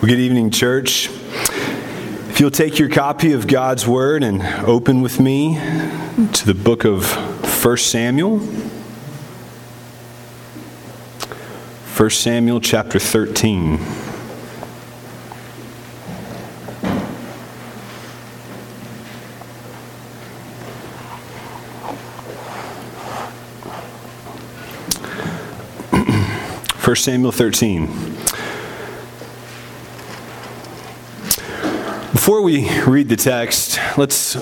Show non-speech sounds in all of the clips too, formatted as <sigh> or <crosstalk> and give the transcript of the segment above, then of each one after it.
Well, good evening, church. If you'll take your copy of God's Word and open with me to the book of 1 Samuel. 1 Samuel chapter 13. <clears throat> First Samuel 13. Before we <laughs> read the text, let's,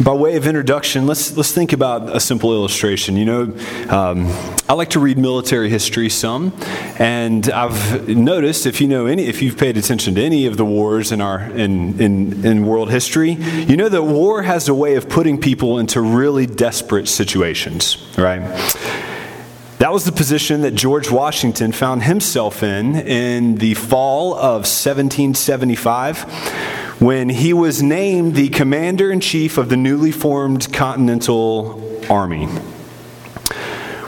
by way of introduction, let's, let's think about a simple illustration. You know, um, I like to read military history some, and I've noticed if you know any, if you've paid attention to any of the wars in our in, in, in world history, you know that war has a way of putting people into really desperate situations, right? That was the position that George Washington found himself in in the fall of 1775 when he was named the commander in chief of the newly formed Continental Army.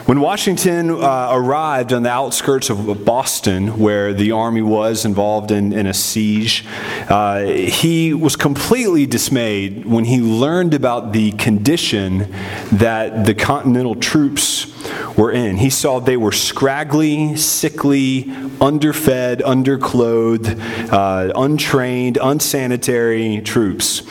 When Washington uh, arrived on the outskirts of Boston, where the army was involved in, in a siege, uh, he was completely dismayed when he learned about the condition that the Continental troops were in. He saw they were scraggly, sickly, underfed, underclothed, uh, untrained, unsanitary troops.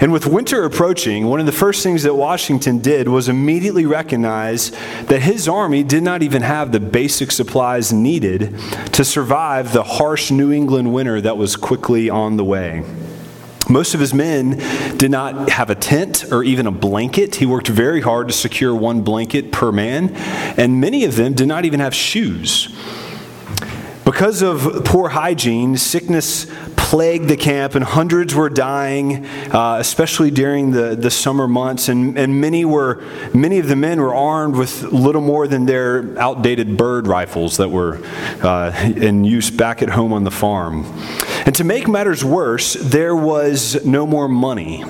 And with winter approaching, one of the first things that Washington did was immediately recognize that his army did not even have the basic supplies needed to survive the harsh New England winter that was quickly on the way. Most of his men did not have a tent or even a blanket. He worked very hard to secure one blanket per man, and many of them did not even have shoes. Because of poor hygiene, sickness plagued the camp, and hundreds were dying, uh, especially during the, the summer months. And, and many, were, many of the men were armed with little more than their outdated bird rifles that were uh, in use back at home on the farm. And to make matters worse, there was no more money.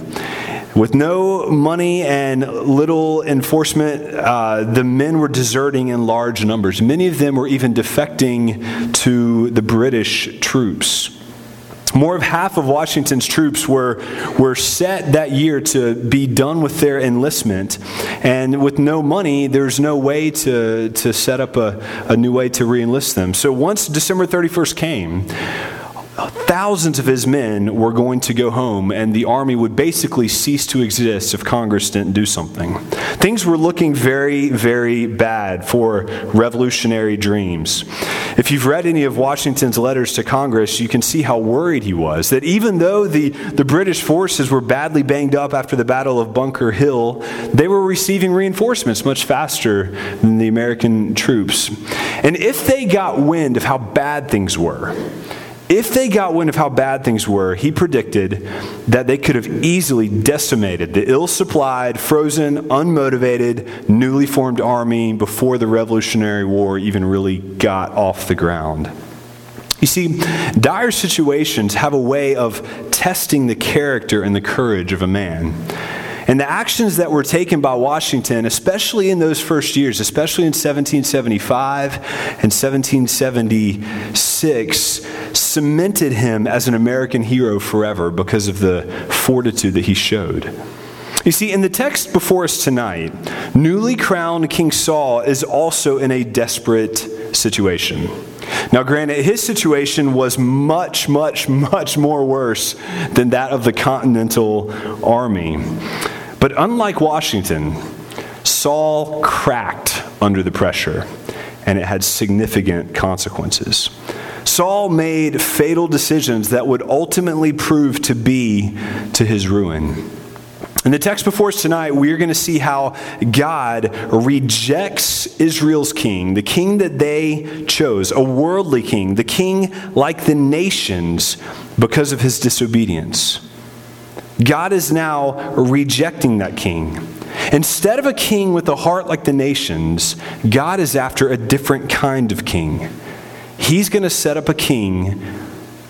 With no money and little enforcement, uh, the men were deserting in large numbers. Many of them were even defecting to the British troops. More of half of Washington's troops were, were set that year to be done with their enlistment. And with no money, there's no way to, to set up a, a new way to re enlist them. So once December 31st came, Uh, thousands of his men were going to go home, and the army would basically cease to exist if Congress didn't do something. Things were looking very, very bad for revolutionary dreams. If you've read any of Washington's letters to Congress, you can see how worried he was that even though the, the British forces were badly banged up after the Battle of Bunker Hill, they were receiving reinforcements much faster than the American troops. And if they got wind of how bad things were, if they got wind of how bad things were, he predicted that they could have easily decimated the ill supplied, frozen, unmotivated, newly formed army before the Revolutionary War even really got off the ground. You see, dire situations have a way of testing the character and the courage of a man. And the actions that were taken by Washington, especially in those first years, especially in 1775 and 1776, cemented him as an American hero forever because of the fortitude that he showed. You see, in the text before us tonight, newly crowned King Saul is also in a desperate situation. Now, granted, his situation was much, much, much more worse than that of the Continental Army. But unlike Washington, Saul cracked under the pressure, and it had significant consequences. Saul made fatal decisions that would ultimately prove to be to his ruin. In the text before us tonight, we are going to see how God rejects Israel's king, the king that they chose, a worldly king, the king like the nations, because of his disobedience. God is now rejecting that king. Instead of a king with a heart like the nations, God is after a different kind of king. He's going to set up a king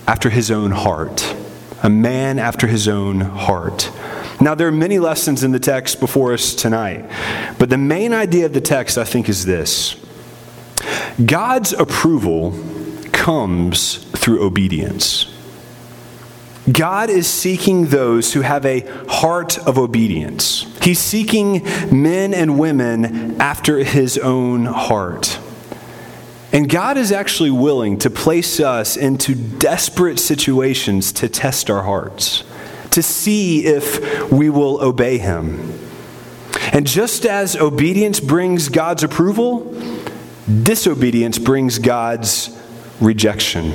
after his own heart, a man after his own heart. Now, there are many lessons in the text before us tonight, but the main idea of the text, I think, is this God's approval comes through obedience. God is seeking those who have a heart of obedience. He's seeking men and women after his own heart. And God is actually willing to place us into desperate situations to test our hearts, to see if we will obey him. And just as obedience brings God's approval, disobedience brings God's rejection.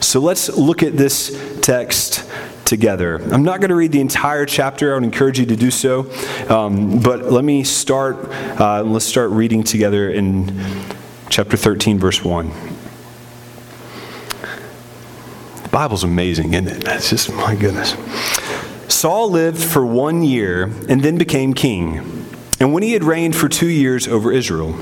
So let's look at this text together. I'm not going to read the entire chapter. I would encourage you to do so. Um, but let me start. Uh, let's start reading together in chapter 13, verse 1. The Bible's amazing, isn't it? That's just, my goodness. Saul lived for one year and then became king. And when he had reigned for two years over Israel,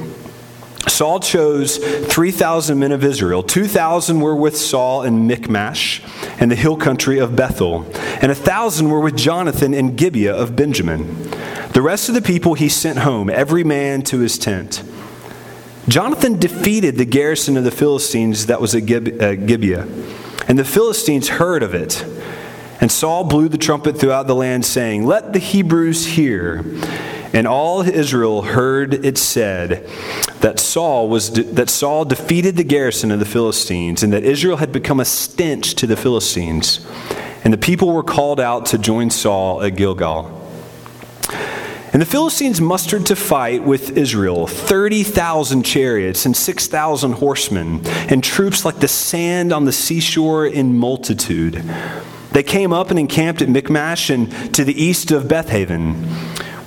Saul chose 3,000 men of Israel. 2,000 were with Saul in Michmash and the hill country of Bethel, and a 1,000 were with Jonathan in Gibeah of Benjamin. The rest of the people he sent home, every man to his tent. Jonathan defeated the garrison of the Philistines that was at uh, Gibeah, and the Philistines heard of it. And Saul blew the trumpet throughout the land, saying, Let the Hebrews hear. And all Israel heard it said that Saul was de- that Saul defeated the garrison of the Philistines and that Israel had become a stench to the Philistines. And the people were called out to join Saul at Gilgal. And the Philistines mustered to fight with Israel 30,000 chariots and 6,000 horsemen, and troops like the sand on the seashore in multitude. They came up and encamped at Michmash and to the east of Bethaven.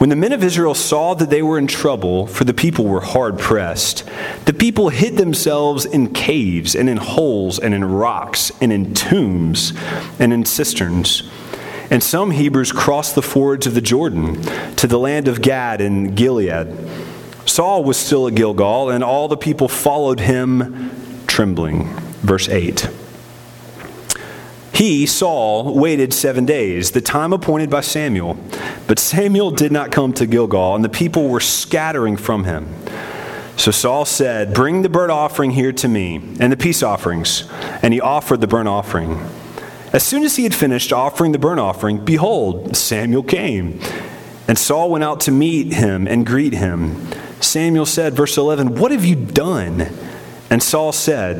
When the men of Israel saw that they were in trouble, for the people were hard pressed, the people hid themselves in caves and in holes and in rocks and in tombs and in cisterns. And some Hebrews crossed the fords of the Jordan to the land of Gad and Gilead. Saul was still at Gilgal, and all the people followed him trembling. Verse 8. He, Saul, waited seven days, the time appointed by Samuel. But Samuel did not come to Gilgal, and the people were scattering from him. So Saul said, Bring the burnt offering here to me, and the peace offerings. And he offered the burnt offering. As soon as he had finished offering the burnt offering, behold, Samuel came. And Saul went out to meet him and greet him. Samuel said, verse 11, What have you done? And Saul said,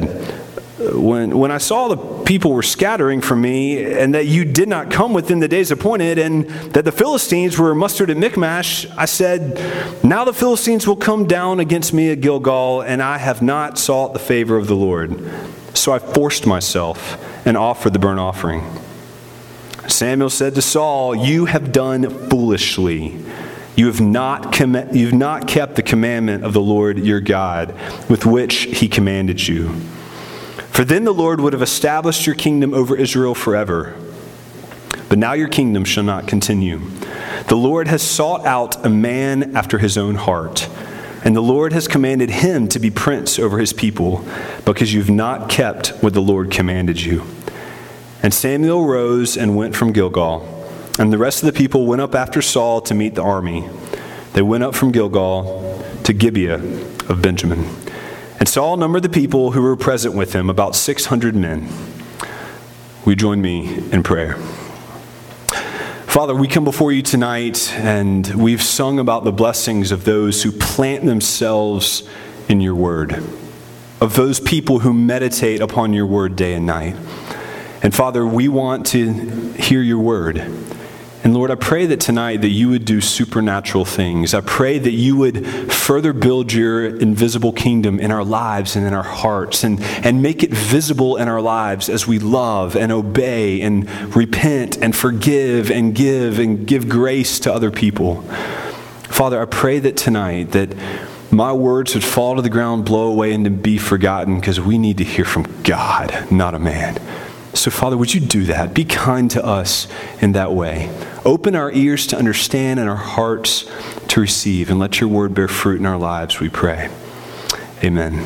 when, when I saw the people were scattering from me, and that you did not come within the days appointed, and that the Philistines were mustered at Michmash, I said, Now the Philistines will come down against me at Gilgal, and I have not sought the favor of the Lord. So I forced myself and offered the burnt offering. Samuel said to Saul, You have done foolishly. You have not, com- you've not kept the commandment of the Lord your God, with which he commanded you. For then the Lord would have established your kingdom over Israel forever. But now your kingdom shall not continue. The Lord has sought out a man after his own heart, and the Lord has commanded him to be prince over his people, because you've not kept what the Lord commanded you. And Samuel rose and went from Gilgal, and the rest of the people went up after Saul to meet the army. They went up from Gilgal to Gibeah of Benjamin. And Saul numbered the people who were present with him, about 600 men. We join me in prayer? Father, we come before you tonight and we've sung about the blessings of those who plant themselves in your word, of those people who meditate upon your word day and night. And Father, we want to hear your word. And Lord, I pray that tonight that you would do supernatural things. I pray that you would further build your invisible kingdom in our lives and in our hearts and, and make it visible in our lives as we love and obey and repent and forgive and give and give grace to other people. Father, I pray that tonight that my words would fall to the ground, blow away, and be forgotten because we need to hear from God, not a man. So, Father, would you do that? Be kind to us in that way. Open our ears to understand and our hearts to receive, and let your word bear fruit in our lives, we pray. Amen.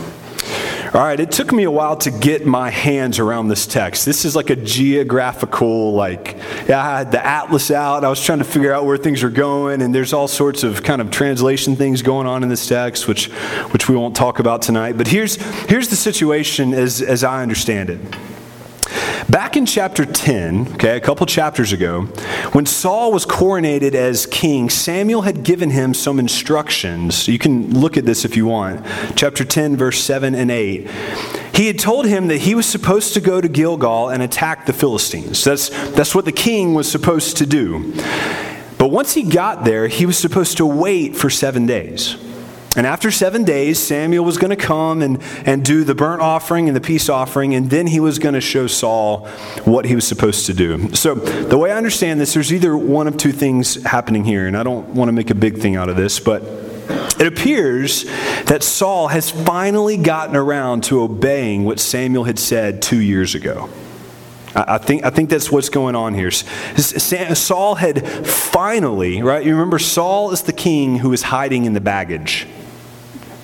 All right, it took me a while to get my hands around this text. This is like a geographical, like, yeah, I had the atlas out. I was trying to figure out where things are going, and there's all sorts of kind of translation things going on in this text, which, which we won't talk about tonight. But here's, here's the situation as, as I understand it. Back in chapter 10, okay, a couple chapters ago, when Saul was coronated as king, Samuel had given him some instructions. You can look at this if you want. Chapter 10, verse 7 and 8. He had told him that he was supposed to go to Gilgal and attack the Philistines. That's, that's what the king was supposed to do. But once he got there, he was supposed to wait for seven days. And after seven days, Samuel was going to come and, and do the burnt offering and the peace offering, and then he was going to show Saul what he was supposed to do. So, the way I understand this, there's either one of two things happening here, and I don't want to make a big thing out of this, but it appears that Saul has finally gotten around to obeying what Samuel had said two years ago. I think, I think that's what's going on here. Saul had finally, right? You remember, Saul is the king who is hiding in the baggage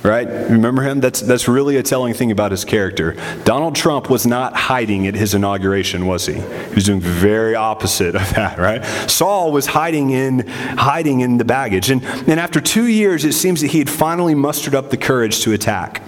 right? Remember him? That's, that's really a telling thing about his character. Donald Trump was not hiding at his inauguration, was he? He was doing the very opposite of that, right? Saul was hiding in, hiding in the baggage. And, and after two years, it seems that he had finally mustered up the courage to attack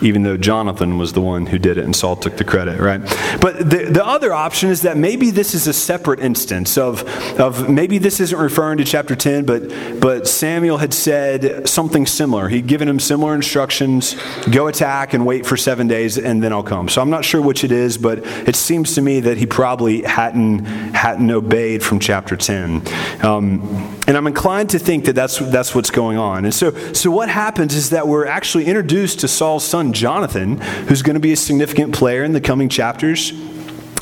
even though Jonathan was the one who did it and Saul took the credit, right? But the, the other option is that maybe this is a separate instance of, of maybe this isn't referring to chapter 10, but, but Samuel had said something similar. He'd given him similar instructions go attack and wait for seven days, and then I'll come. So I'm not sure which it is, but it seems to me that he probably hadn't, hadn't obeyed from chapter 10. Um, and I'm inclined to think that that's, that's what's going on. And so, so what happens is that we're actually introduced to Saul's son Jonathan, who's going to be a significant player in the coming chapters.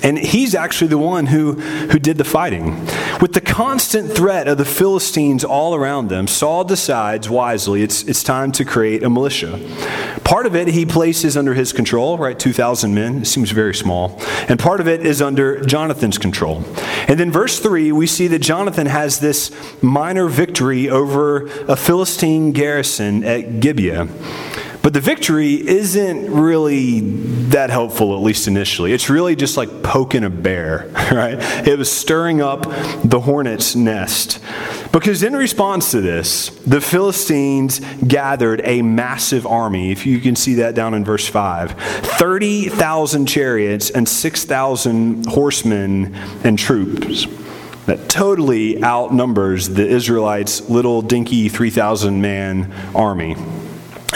And he's actually the one who, who did the fighting. With the constant threat of the Philistines all around them, Saul decides wisely it's, it's time to create a militia. Part of it he places under his control, right? 2,000 men. It seems very small. And part of it is under Jonathan's control. And then, verse 3, we see that Jonathan has this minor victory over a Philistine garrison at Gibeah. But the victory isn't really that helpful, at least initially. It's really just like poking a bear, <laughs> right? It was stirring up the hornet's nest. Because in response to this, the Philistines gathered a massive army. If you can see that down in verse 5 30,000 chariots and 6,000 horsemen and troops that totally outnumbers the Israelites' little dinky 3,000 man army.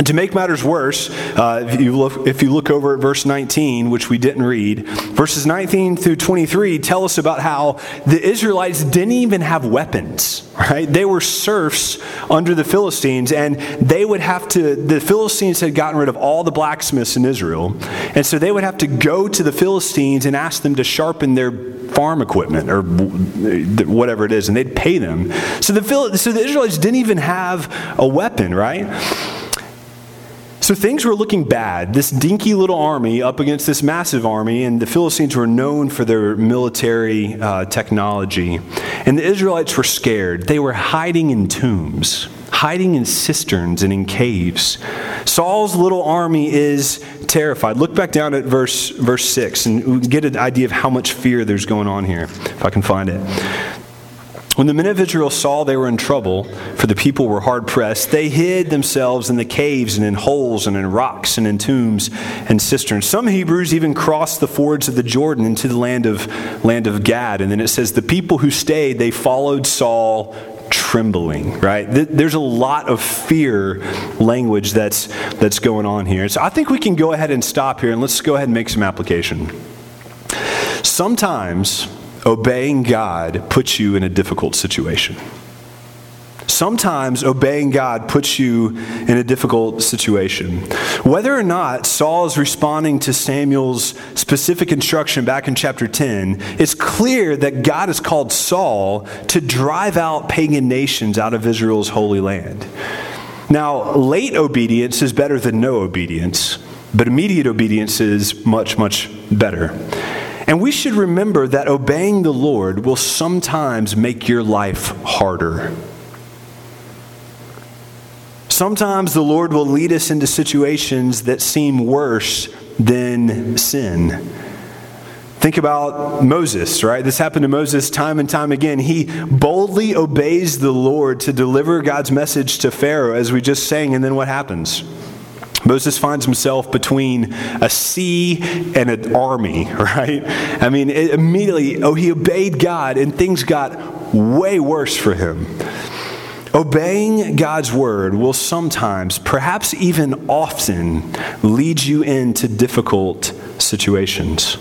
And to make matters worse, uh, if, you look, if you look over at verse 19, which we didn't read, verses 19 through 23 tell us about how the Israelites didn't even have weapons, right? They were serfs under the Philistines, and they would have to, the Philistines had gotten rid of all the blacksmiths in Israel, and so they would have to go to the Philistines and ask them to sharpen their farm equipment or whatever it is, and they'd pay them. So the, so the Israelites didn't even have a weapon, right? So things were looking bad. This dinky little army up against this massive army, and the Philistines were known for their military uh, technology. And the Israelites were scared. They were hiding in tombs, hiding in cisterns and in caves. Saul's little army is terrified. Look back down at verse, verse 6 and get an idea of how much fear there's going on here, if I can find it. When the men of Israel saw they were in trouble, for the people were hard pressed, they hid themselves in the caves and in holes and in rocks and in tombs and cisterns. Some Hebrews even crossed the fords of the Jordan into the land of, land of Gad. And then it says, The people who stayed, they followed Saul trembling, right? There's a lot of fear language that's, that's going on here. So I think we can go ahead and stop here and let's go ahead and make some application. Sometimes obeying God puts you in a difficult situation. Sometimes obeying God puts you in a difficult situation. Whether or not Saul is responding to Samuel's specific instruction back in chapter 10, it's clear that God has called Saul to drive out pagan nations out of Israel's holy land. Now, late obedience is better than no obedience, but immediate obedience is much, much better. And we should remember that obeying the Lord will sometimes make your life harder. Sometimes the Lord will lead us into situations that seem worse than sin. Think about Moses, right? This happened to Moses time and time again. He boldly obeys the Lord to deliver God's message to Pharaoh, as we just sang, and then what happens? Moses finds himself between a sea and an army, <laughs> right? I mean, immediately, oh, he obeyed God, and things got way worse for him. Obeying God's word will sometimes, perhaps even often, lead you into difficult situations.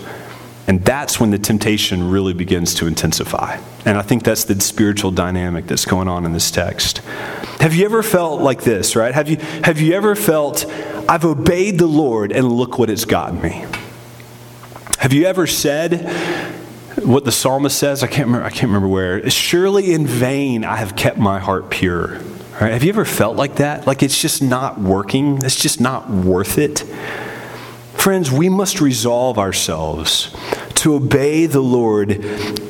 And that's when the temptation really begins to intensify. And I think that's the spiritual dynamic that's going on in this text. Have you ever felt like this, right? Have you, have you ever felt, I've obeyed the Lord and look what it's gotten me? Have you ever said, what the psalmist says, I can't remember, I can't remember where. Surely in vain I have kept my heart pure. Right? Have you ever felt like that? Like it's just not working? It's just not worth it? Friends, we must resolve ourselves to obey the Lord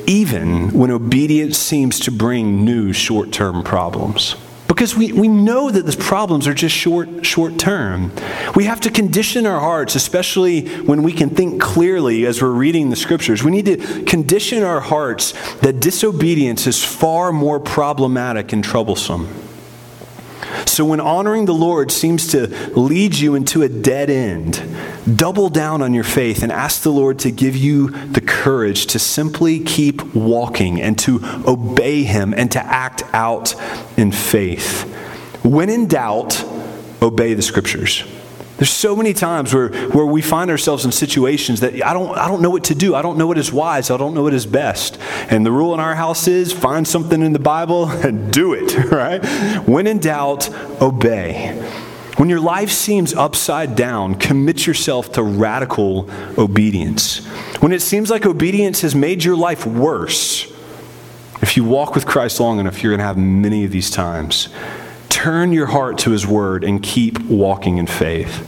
even when obedience seems to bring new short term problems. Because we, we know that the problems are just short, short term. We have to condition our hearts, especially when we can think clearly as we're reading the scriptures. We need to condition our hearts that disobedience is far more problematic and troublesome. So, when honoring the Lord seems to lead you into a dead end, double down on your faith and ask the Lord to give you the courage to simply keep walking and to obey Him and to act out in faith. When in doubt, obey the Scriptures. There's so many times where, where we find ourselves in situations that I don't, I don't know what to do. I don't know what is wise. I don't know what is best. And the rule in our house is find something in the Bible and <laughs> do it, <laughs> right? When in doubt, obey. When your life seems upside down, commit yourself to radical obedience. When it seems like obedience has made your life worse, if you walk with Christ long enough, you're going to have many of these times. Turn your heart to His Word and keep walking in faith.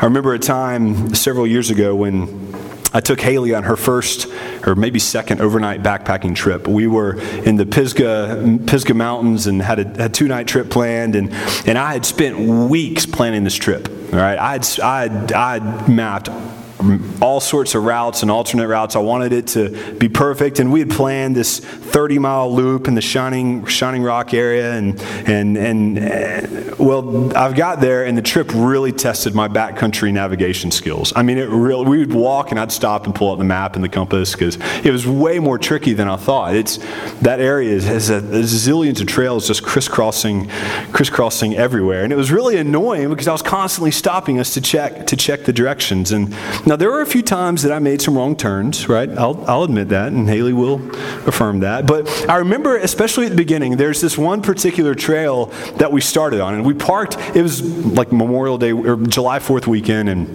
I remember a time several years ago when I took Haley on her first or maybe second overnight backpacking trip. We were in the Pisgah, Pisgah Mountains and had a, a two night trip planned, and, and I had spent weeks planning this trip. All right, I had, I had, I had mapped all sorts of routes and alternate routes. I wanted it to be perfect, and we had planned this 30 mile loop in the Shining Shining Rock area, and and and uh, well, I've got there, and the trip really tested my backcountry navigation skills. I mean, it really we would walk, and I'd stop and pull out the map and the compass because it was way more tricky than I thought. It's that area has a, a zillions of trails just crisscrossing crisscrossing everywhere, and it was really annoying because I was constantly stopping us to check to check the directions and now, there were a few times that I made some wrong turns, right? I'll, I'll admit that, and Haley will affirm that. But I remember, especially at the beginning, there's this one particular trail that we started on, and we parked, it was like Memorial Day or July 4th weekend, and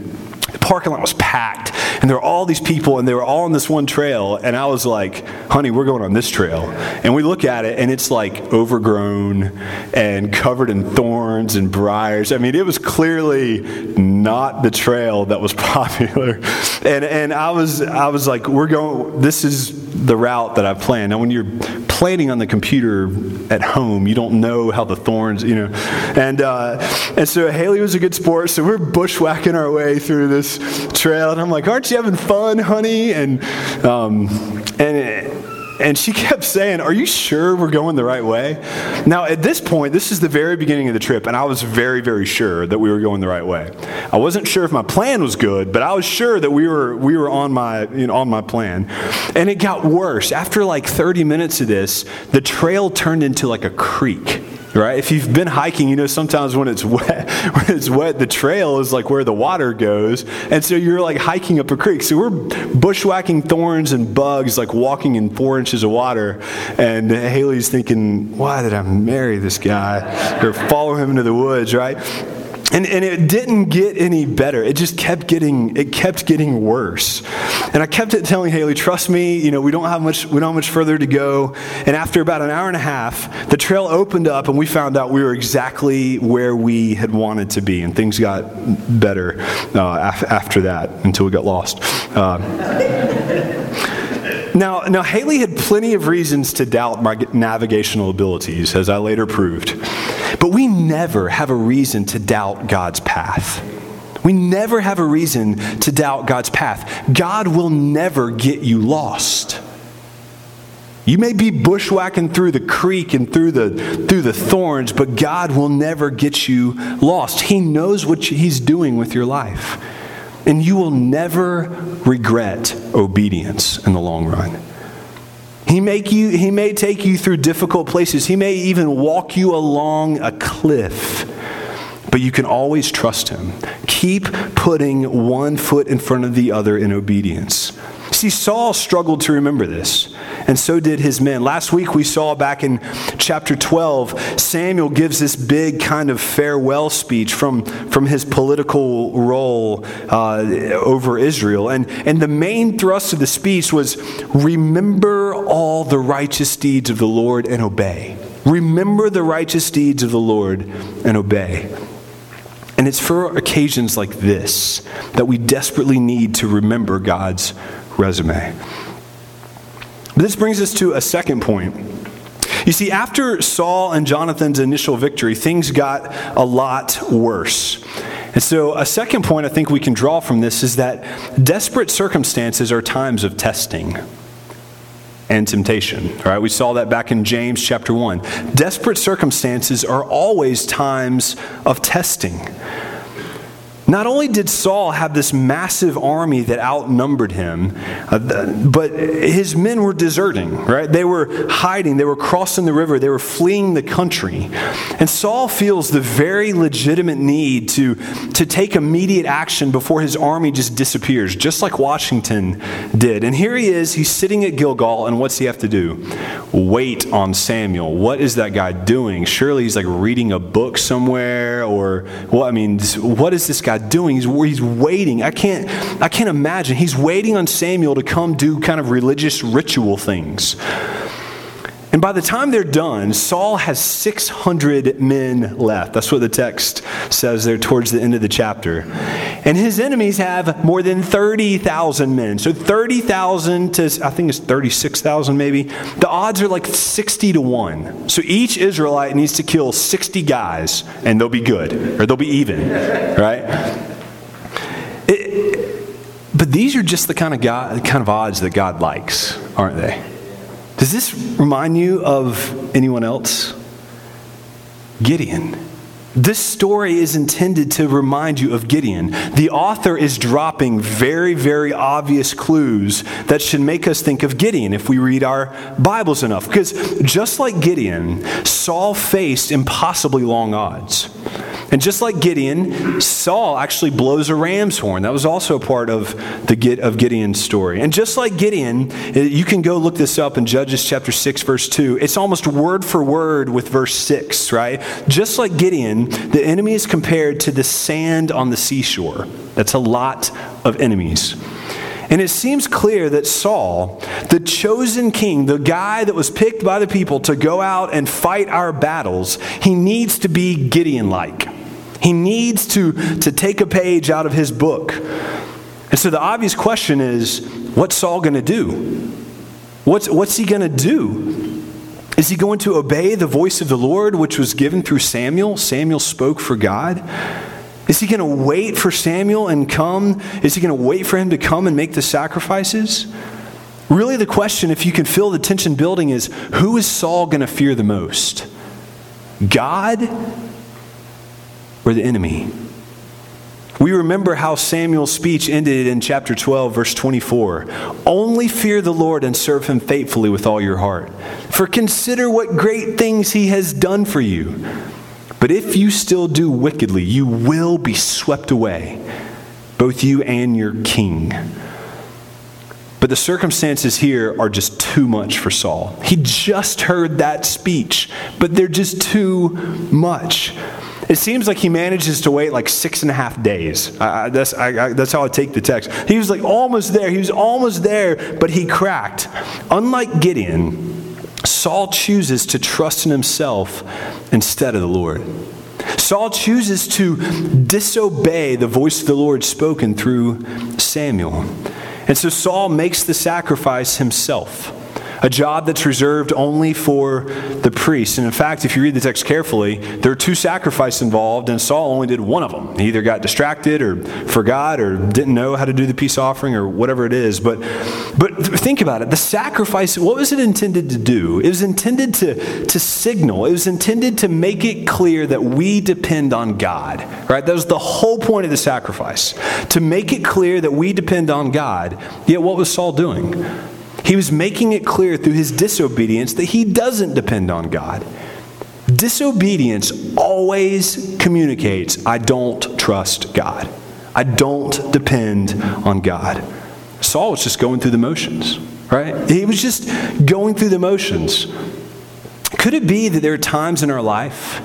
the parking lot was packed and there were all these people and they were all on this one trail and i was like honey we're going on this trail. And we look at it and it's like overgrown and covered in thorns and briars. I mean it was clearly not the trail that was <laughs> popular. And and i was i was like we're going this is the route that i've planned. Now when you're planning on the computer at home you don't know how the thorns you know. And uh, and so haley was a good sport so we're bushwhacking our way through this trail. And I'm like, aren't you having fun, honey? And, um, and, and she <laughs> kept saying, Are you sure we're going the right way? Now, at this point, this is the very beginning of the trip, and I was very, very sure that we were going the right way. I wasn't sure if my plan was good, but I was sure that we were, we were on, my, you know, on my plan. And it got worse. After like 30 minutes of this, the trail turned into like a creek right? If you've been hiking, you know sometimes when it's <laughs> wet, when it's wet, the trail is like where the water goes, and so you're like hiking up a creek. So we're bushwhacking thorns and bugs, like walking in four inches of water, and Haley's thinking, "Why did I marry this guy?" or follow him into the woods, right? And, and it didn't get any better. It just kept getting it kept getting worse. And I kept it telling Haley, trust me, you know, we don't have much we don't have much further to go. And after about an hour and a half, the trail opened up and we found out we were exactly where we had wanted to be. And things got better uh, af- after that until we got lost. Uh, now, now, Haley had plenty of reasons to doubt my navigational abilities, as I later proved. But we never have a reason to doubt God's path. We never have a reason to doubt God's path. God will never get you lost. You may be bushwhacking through the creek and through the, through the thorns, but God will never get you lost. He knows what He's doing with your life. And you will never regret obedience in the long run. He, make you, he may take you through difficult places. He may even walk you along a cliff, but you can always trust him. Keep putting one foot in front of the other in obedience. See, Saul struggled to remember this, and so did his men. Last week we saw back in chapter 12, Samuel gives this big kind of farewell speech from, from his political role uh, over Israel. And, and the main thrust of the speech was remember all the righteous deeds of the Lord and obey. Remember the righteous deeds of the Lord and obey. And it's for occasions like this that we desperately need to remember God's resume. This brings us to a second point. You see, after Saul and Jonathan's initial victory, things got a lot worse. And so, a second point I think we can draw from this is that desperate circumstances are times of testing and temptation. All right, we saw that back in James chapter 1. Desperate circumstances are always times of testing. Not only did Saul have this massive army that outnumbered him, uh, but his men were deserting, right? They were hiding, they were crossing the river, they were fleeing the country. And Saul feels the very legitimate need to, to take immediate action before his army just disappears, just like Washington did. And here he is, he's sitting at Gilgal, and what's he have to do? Wait on Samuel. What is that guy doing? Surely he's like reading a book somewhere, or, well, I mean, what is this guy? God doing? He's, he's waiting. I can't, I can't imagine. He's waiting on Samuel to come do kind of religious ritual things. And by the time they're done, Saul has 600 men left. That's what the text says there towards the end of the chapter. And his enemies have more than 30,000 men. So 30,000 to, I think it's 36,000 maybe. The odds are like 60 to 1. So each Israelite needs to kill 60 guys and they'll be good, or they'll be even, right? It, but these are just the kind of, God, kind of odds that God likes, aren't they? Does this remind you of anyone else? Gideon. This story is intended to remind you of Gideon. The author is dropping very, very obvious clues that should make us think of Gideon if we read our Bibles enough. Because just like Gideon, Saul faced impossibly long odds. And just like Gideon, Saul actually blows a ram's horn. That was also a part of the of Gideon's story. And just like Gideon, you can go look this up in Judges chapter 6 verse 2. It's almost word for word with verse 6, right? Just like Gideon, the enemy is compared to the sand on the seashore. That's a lot of enemies. And it seems clear that Saul, the chosen king, the guy that was picked by the people to go out and fight our battles, he needs to be Gideon like. He needs to, to take a page out of his book. And so the obvious question is what's Saul going to do? What's, what's he going to do? Is he going to obey the voice of the Lord, which was given through Samuel? Samuel spoke for God. Is he going to wait for Samuel and come? Is he going to wait for him to come and make the sacrifices? Really, the question, if you can feel the tension building, is who is Saul going to fear the most? God or the enemy. We remember how Samuel's speech ended in chapter 12, verse 24. Only fear the Lord and serve him faithfully with all your heart. For consider what great things he has done for you. But if you still do wickedly, you will be swept away, both you and your king. But the circumstances here are just too much for Saul. He just heard that speech, but they're just too much. It seems like he manages to wait like six and a half days. I, that's, I, that's how I take the text. He was like almost there. He was almost there, but he cracked. Unlike Gideon, Saul chooses to trust in himself instead of the Lord. Saul chooses to disobey the voice of the Lord spoken through Samuel. And so Saul makes the sacrifice himself. A job that's reserved only for the priests. And in fact, if you read the text carefully, there are two sacrifices involved, and Saul only did one of them. He either got distracted or forgot or didn't know how to do the peace offering or whatever it is. But, but think about it. The sacrifice, what was it intended to do? It was intended to, to signal, it was intended to make it clear that we depend on God, right? That was the whole point of the sacrifice, to make it clear that we depend on God. Yet what was Saul doing? He was making it clear through his disobedience that he doesn't depend on God. Disobedience always communicates, I don't trust God. I don't depend on God. Saul was just going through the motions, right? He was just going through the motions. Could it be that there are times in our life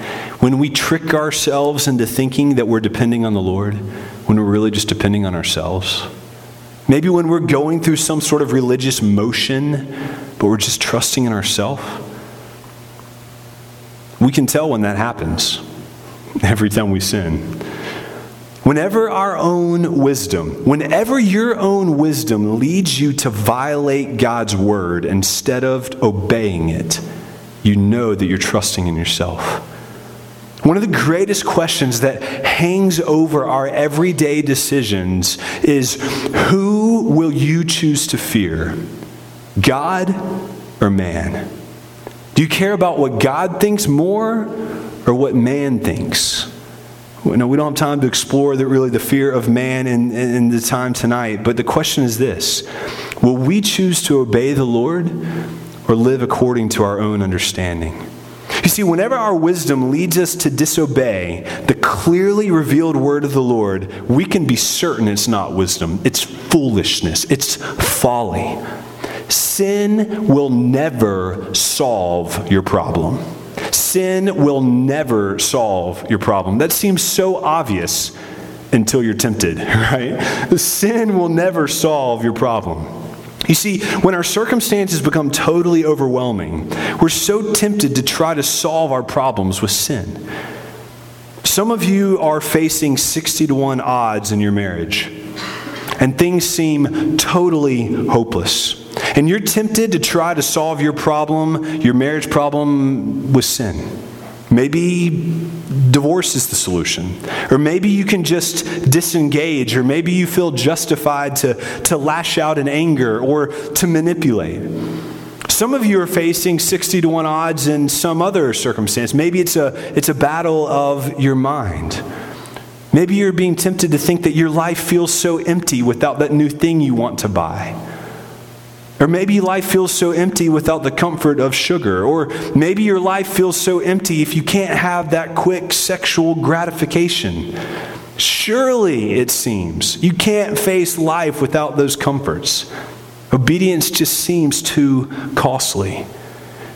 when we trick ourselves into thinking that we're depending on the Lord when we're really just depending on ourselves? Maybe when we're going through some sort of religious motion, but we're just trusting in ourselves. We can tell when that happens <laughs> every time we sin. Whenever our own wisdom, whenever your own wisdom leads you to violate God's word instead of obeying it, you know that you're trusting in yourself. One of the greatest questions that hangs over our everyday decisions is who will you choose to fear? God or man? Do you care about what God thinks more or what man thinks? No, we don't have time to explore the, really the fear of man in, in the time tonight, but the question is this Will we choose to obey the Lord or live according to our own understanding? You see, whenever our wisdom leads us to disobey the clearly revealed word of the Lord, we can be certain it's not wisdom. It's foolishness. It's folly. Sin will never solve your problem. Sin will never solve your problem. That seems so obvious until you're tempted, <laughs> right? Sin will never solve your problem. You see, when our circumstances become totally overwhelming, we're so tempted to try to solve our problems with sin. Some of you are facing 60 to 1 odds in your marriage, and things seem totally hopeless. And you're tempted to try to solve your problem, your marriage problem, with sin. Maybe divorce is the solution. Or maybe you can just disengage, or maybe you feel justified to, to lash out in anger or to manipulate. Some of you are facing 60 to 1 odds in some other circumstance. Maybe it's a, it's a battle of your mind. Maybe you're being tempted to think that your life feels so empty without that new thing you want to buy. Or maybe life feels so empty without the comfort of sugar. Or maybe your life feels so empty if you can't have that quick sexual gratification. Surely, it seems, you can't face life without those comforts. Obedience just seems too costly.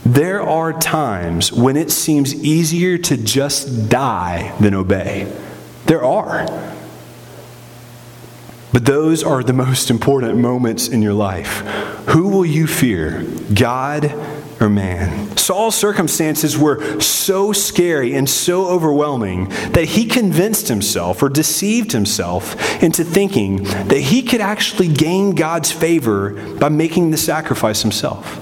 There are times when it seems easier to just die than obey. There are. But those are the most important moments in your life. Who will you fear, God or man? Saul's circumstances were so scary and so overwhelming that he convinced himself or deceived himself into thinking that he could actually gain God's favor by making the sacrifice himself.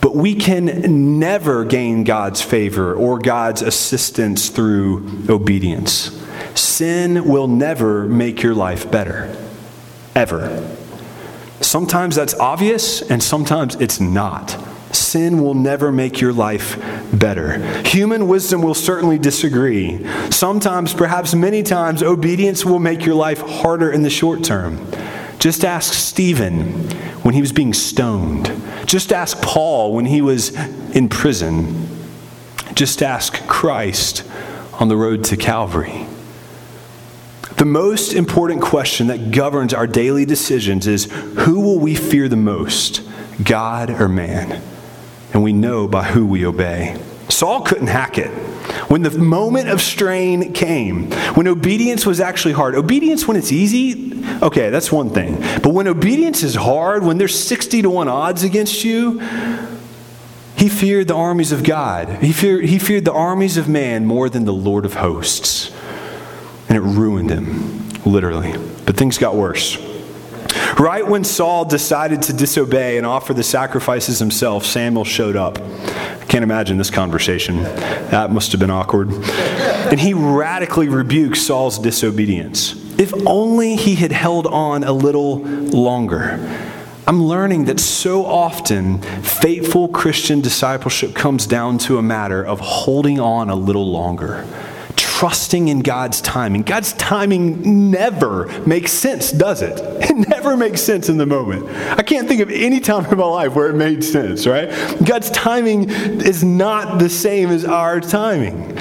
But we can never gain God's favor or God's assistance through obedience. Sin will never make your life better. Ever. Sometimes that's obvious, and sometimes it's not. Sin will never make your life better. Human wisdom will certainly disagree. Sometimes, perhaps many times, obedience will make your life harder in the short term. Just ask Stephen when he was being stoned. Just ask Paul when he was in prison. Just ask Christ on the road to Calvary. The most important question that governs our daily decisions is who will we fear the most, God or man? And we know by who we obey. Saul couldn't hack it. When the moment of strain came, when obedience was actually hard, obedience when it's easy, okay, that's one thing. But when obedience is hard, when there's 60 to 1 odds against you, he feared the armies of God. He feared, he feared the armies of man more than the Lord of hosts and it ruined him, literally. But things got worse. Right when Saul decided to disobey and offer the sacrifices himself, Samuel showed up. I can't imagine this conversation. That must have been awkward. And he radically rebuked Saul's disobedience. If only he had held on a little longer. I'm learning that so often faithful Christian discipleship comes down to a matter of holding on a little longer trusting in God's timing. God's timing never makes sense, does it? <laughs> It never makes sense in the moment. I can't think of any time in my life where it made sense, right? God's timing is not the same as our timing.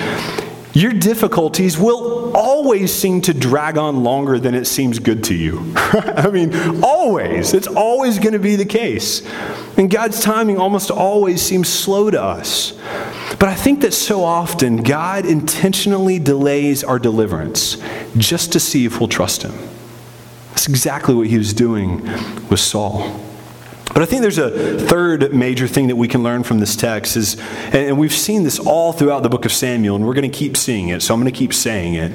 Your difficulties will always seem to drag on longer than it seems good to you. <laughs> I mean, always. It's always going to be the case. And God's timing almost always seems slow to us. But I think that so often God intentionally delays our deliverance just to see if we'll trust Him. That's exactly what He was doing with Saul. But I think there's a third major thing that we can learn from this text is, and we've seen this all throughout the book of Samuel, and we're going to keep seeing it, so I'm going to keep saying it,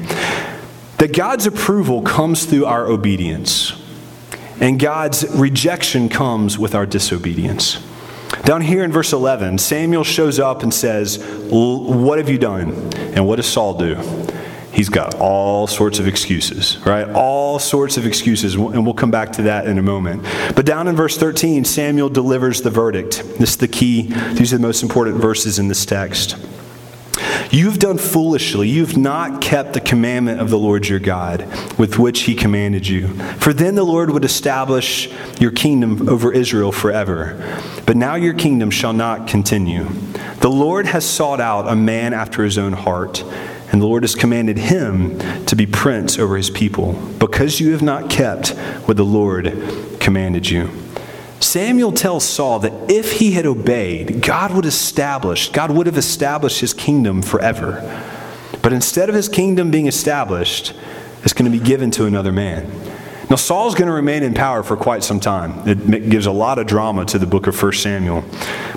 that God's approval comes through our obedience, and God's rejection comes with our disobedience. Down here in verse 11, Samuel shows up and says, What have you done? And what does Saul do? He's got all sorts of excuses, right? All sorts of excuses, and we'll come back to that in a moment. But down in verse 13, Samuel delivers the verdict. This is the key, these are the most important verses in this text. You've done foolishly. You've not kept the commandment of the Lord your God, with which he commanded you. For then the Lord would establish your kingdom over Israel forever. But now your kingdom shall not continue. The Lord has sought out a man after his own heart, and the Lord has commanded him to be prince over his people, because you have not kept what the Lord commanded you. Samuel tells Saul that if he had obeyed, God would establish, God would have established his kingdom forever. But instead of his kingdom being established, it's going to be given to another man. Now, Saul's going to remain in power for quite some time. It gives a lot of drama to the book of 1 Samuel.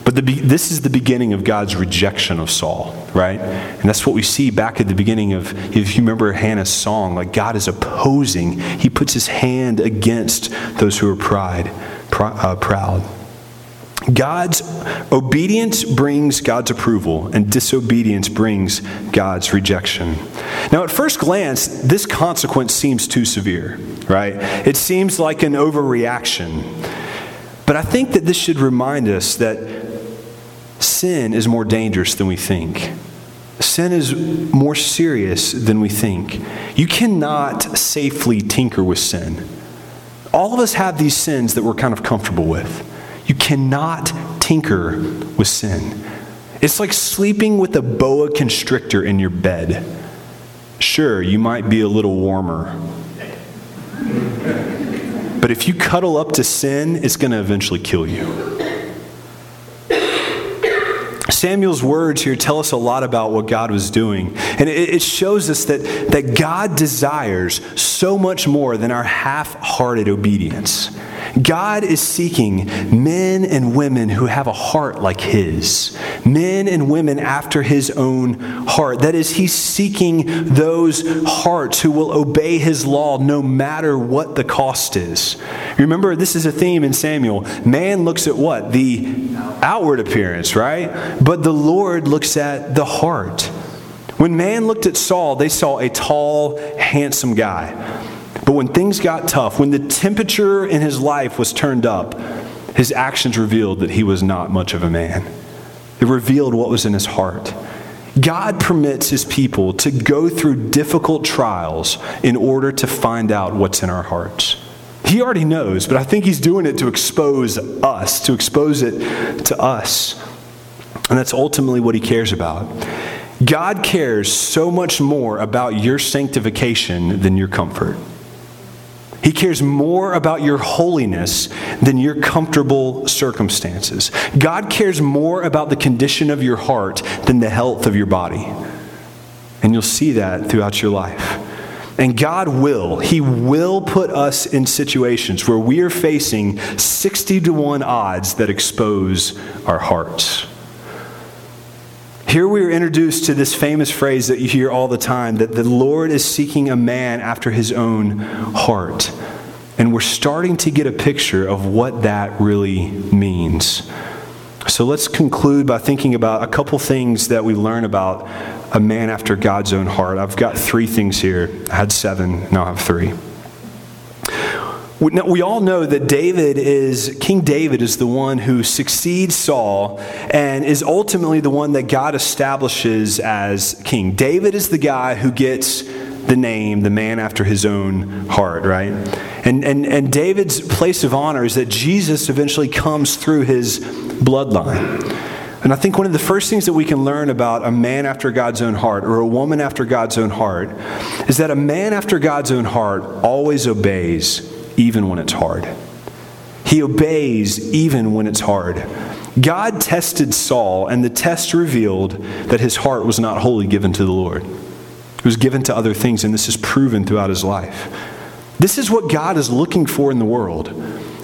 But the, this is the beginning of God's rejection of Saul, right? And that's what we see back at the beginning of, if you remember Hannah's song, like God is opposing, he puts his hand against those who are pride pr- uh, proud. God's obedience brings God's approval, and disobedience brings God's rejection. Now, at first glance, this consequence seems too severe, right? It seems like an overreaction. But I think that this should remind us that sin is more dangerous than we think. Sin is more serious than we think. You cannot safely tinker with sin all of us have these sins that we're kind of comfortable with. You cannot tinker with sin. It's like sleeping with a boa constrictor in your bed. Sure, you might be a little warmer. But if you cuddle up to sin, it's going to eventually kill you. Samuel's words here tell us a lot about what God was doing. And it, shows us that, that God desires so much more than our half hearted obedience. God is seeking men and women who have a heart like His, men and women after His own heart. That is, He's seeking those hearts who will obey His law no matter what the cost is. Remember, this is a theme in Samuel. Man looks at what? The outward appearance, right? But the Lord looks at the heart. When man looked at Saul, they saw a tall, handsome guy. But when things got tough, when the temperature in his life was turned up, his actions revealed that he was not much of a man. It revealed what was in his heart. God permits his people to go through difficult trials in order to find out what's in our hearts. He already knows, but I think he's doing it to expose us, to expose it to us. And that's ultimately what he cares about. God cares so much more about your sanctification than your comfort. He cares more about your holiness than your comfortable circumstances. God cares more about the condition of your heart than the health of your body. And you'll see that throughout your life. And God will, He will put us in situations where we are facing 60 to 1 odds that expose our hearts. Here we are introduced to this famous phrase that you hear all the time that the Lord is seeking a man after his own heart. And we're starting to get a picture of what that really means. So let's conclude by thinking about a couple things that we learn about a man after God's own heart. I've got three things here. I had seven, now I have three. We all know that David is, King David is the one who succeeds Saul and is ultimately the one that God establishes as king. David is the guy who gets the name, the man after his own heart, right? And, and, and David's place of honor is that Jesus eventually comes through his bloodline. And I think one of the first things that we can learn about a man after God's own heart or a woman after God's own heart is that a man after God's own heart always obeys even when it's hard. He obeys even when it's hard. God tested Saul, and the test revealed that his heart was not wholly given to the Lord. It was given to other things, and this is proven throughout his life. This is what God is looking for in the world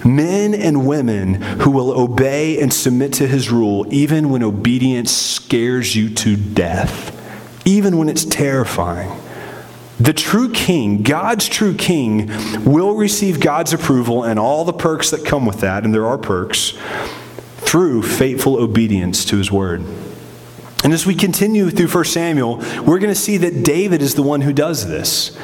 men and women who will obey and submit to his rule, even when obedience scares you to death, even when it's terrifying. The true king, God's true king, will receive God's approval and all the perks that come with that, and there are perks, through faithful obedience to his word. And as we continue through 1 Samuel, we're going to see that David is the one who does this.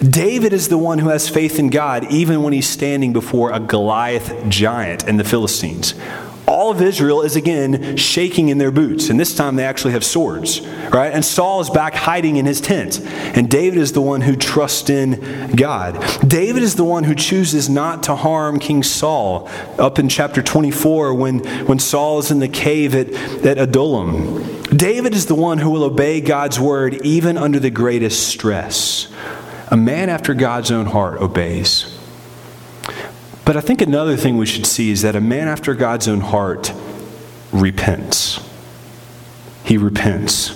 David is the one who has faith in God even when he's standing before a Goliath giant and the Philistines all of Israel is again shaking in their boots. And this time they actually have swords, right? And Saul is back hiding in his tent. And David is the one who trusts in God. David is the one who chooses not to harm King Saul. Up in chapter 24, when, when Saul is in the cave at, at Adullam, David is the one who will obey God's word even under the greatest stress. A man after God's own heart obeys. But I think another thing we should see is that a man after God's own heart repents. He repents.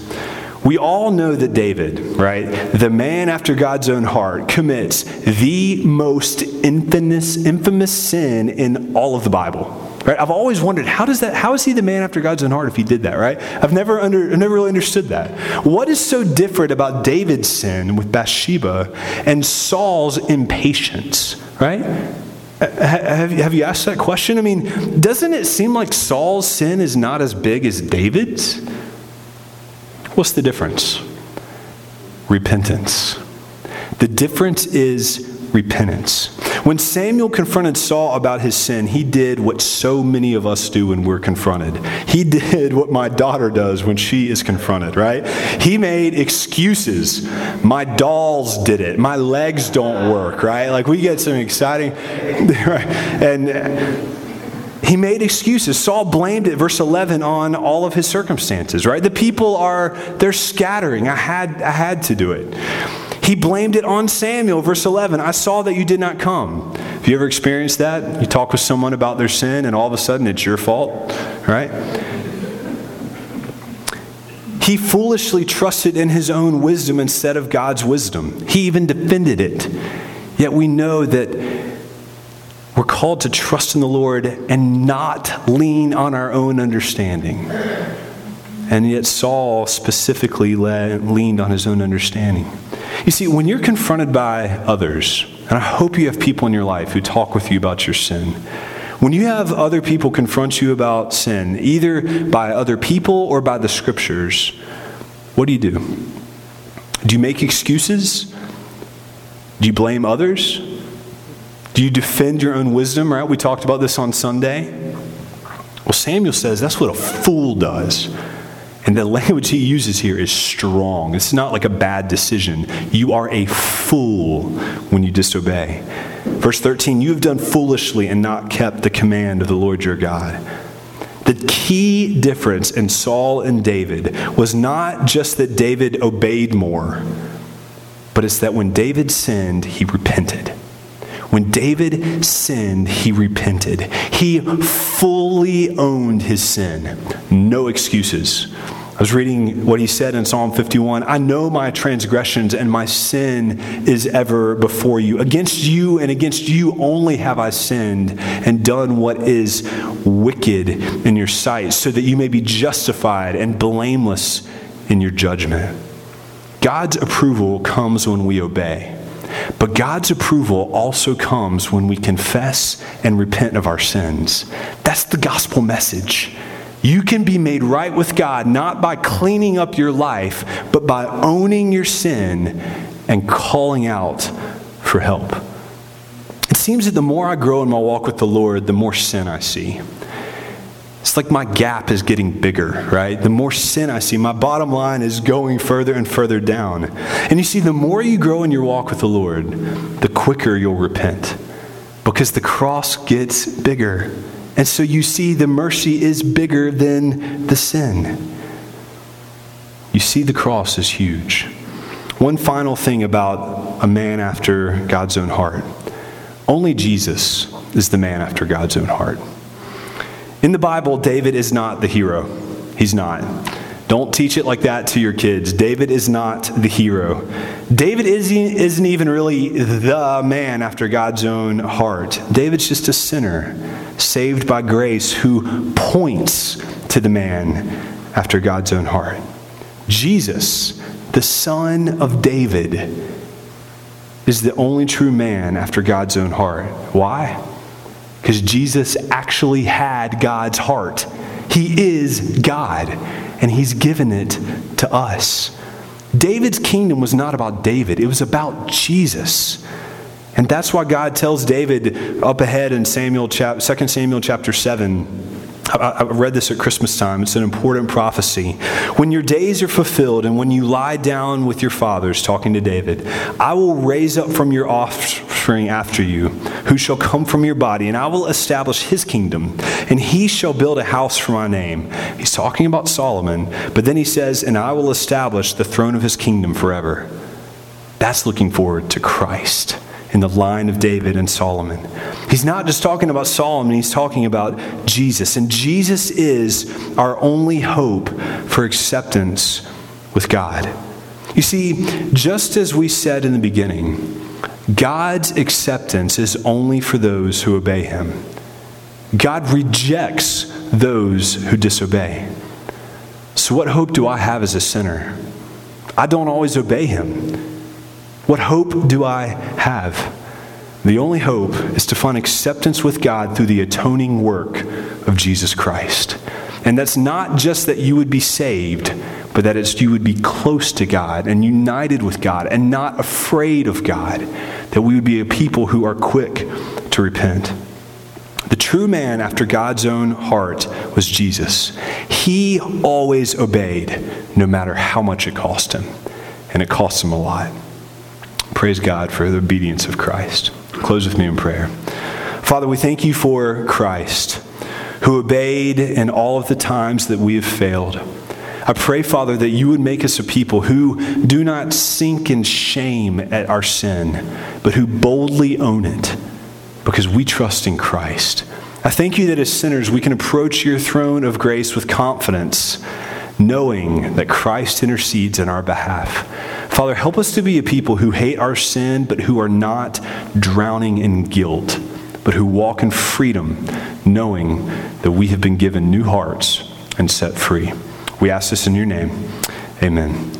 We all know that David, right, the man after God's own heart, commits the most infamous, infamous sin in all of the Bible. Right? I've always wondered how does that how is he the man after God's own heart if he did that, right? I've never under I've never really understood that. What is so different about David's sin with Bathsheba and Saul's impatience, right? Have you, have you asked that question? I mean, doesn't it seem like Saul's sin is not as big as David's? What's the difference? Repentance. The difference is repentance. When Samuel confronted Saul about his sin, he did what so many of us do when we're confronted. He <laughs> did what my daughter does when she is confronted, right? He made excuses. My dolls did it. My legs don't work, right? Like we get some exciting, <laughs> right? And uh, he made excuses. Saul blamed it, verse 11, on all of his circumstances, right? The people are, they're scattering. I had, I had to do it. He blamed it on Samuel, verse 11. I saw that you did not come. Have you ever experienced that? You talk with someone about their sin, and all of a sudden it's your fault, right? He foolishly trusted in his own wisdom instead of God's wisdom. He even defended it. Yet we know that we're called to trust in the Lord and not lean on our own understanding. And yet, Saul specifically leaned on his own understanding. You see, when you're confronted by others, and I hope you have people in your life who talk with you about your sin, when you have other people confront you about sin, either by other people or by the scriptures, what do you do? Do you make excuses? Do you blame others? Do you defend your own wisdom, right? We talked about this on Sunday. Well, Samuel says that's what a fool does. And the language he uses here is strong. It's not like a bad decision. You are a fool when you disobey. Verse 13, you have done foolishly and not kept the command of the Lord your God. The key difference in Saul and David was not just that David obeyed more, but it's that when David sinned, he repented. When David sinned, he repented. He fully owned his sin. No excuses. I was reading what he said in Psalm 51 I know my transgressions and my sin is ever before you. Against you and against you only have I sinned and done what is wicked in your sight, so that you may be justified and blameless in your judgment. God's approval comes when we obey. But God's approval also comes when we confess and repent of our sins. That's the gospel message. You can be made right with God not by cleaning up your life, but by owning your sin and calling out for help. It seems that the more I grow in my walk with the Lord, the more sin I see. It's like my gap is getting bigger, right? The more sin I see, my bottom line is going further and further down. And you see, the more you grow in your walk with the Lord, the quicker you'll repent because the cross gets bigger. And so you see, the mercy is bigger than the sin. You see, the cross is huge. One final thing about a man after God's own heart only Jesus is the man after God's own heart. In the Bible, David is not the hero. He's not. Don't teach it like that to your kids. David is not the hero. David isn't even really the man after God's own heart. David's just a sinner saved by grace who points to the man after God's own heart. Jesus, the son of David, is the only true man after God's own heart. Why? Because Jesus actually had God's heart. He is God, and He's given it to us. David's kingdom was not about David, it was about Jesus. And that's why God tells David up ahead in Samuel, 2 Samuel chapter 7 I read this at Christmas time. It's an important prophecy. When your days are fulfilled and when you lie down with your fathers, talking to David, I will raise up from your offspring after you, who shall come from your body, and I will establish his kingdom, and he shall build a house for my name. He's talking about Solomon, but then he says, and I will establish the throne of his kingdom forever. That's looking forward to Christ in the line of David and Solomon. He's not just talking about Solomon, he's talking about Jesus. And Jesus is our only hope for acceptance with God. You see, just as we said in the beginning, God's acceptance is only for those who obey him. God rejects those who disobey. So, what hope do I have as a sinner? I don't always obey him. What hope do I have? The only hope is to find acceptance with God through the atoning work of Jesus Christ. And that's not just that you would be saved, but that it's you would be close to God and united with God and not afraid of God. That we would be a people who are quick to repent. The true man after God's own heart was Jesus. He always obeyed, no matter how much it cost him. And it cost him a lot. Praise God for the obedience of Christ. Close with me in prayer. Father, we thank you for Christ, who obeyed in all of the times that we have failed. I pray, Father, that you would make us a people who do not sink in shame at our sin, but who boldly own it because we trust in Christ. I thank you that as sinners we can approach your throne of grace with confidence, knowing that Christ intercedes in our behalf. Father, help us to be a people who hate our sin, but who are not drowning in guilt, but who walk in freedom, knowing that we have been given new hearts and set free. We ask this in your name. Amen.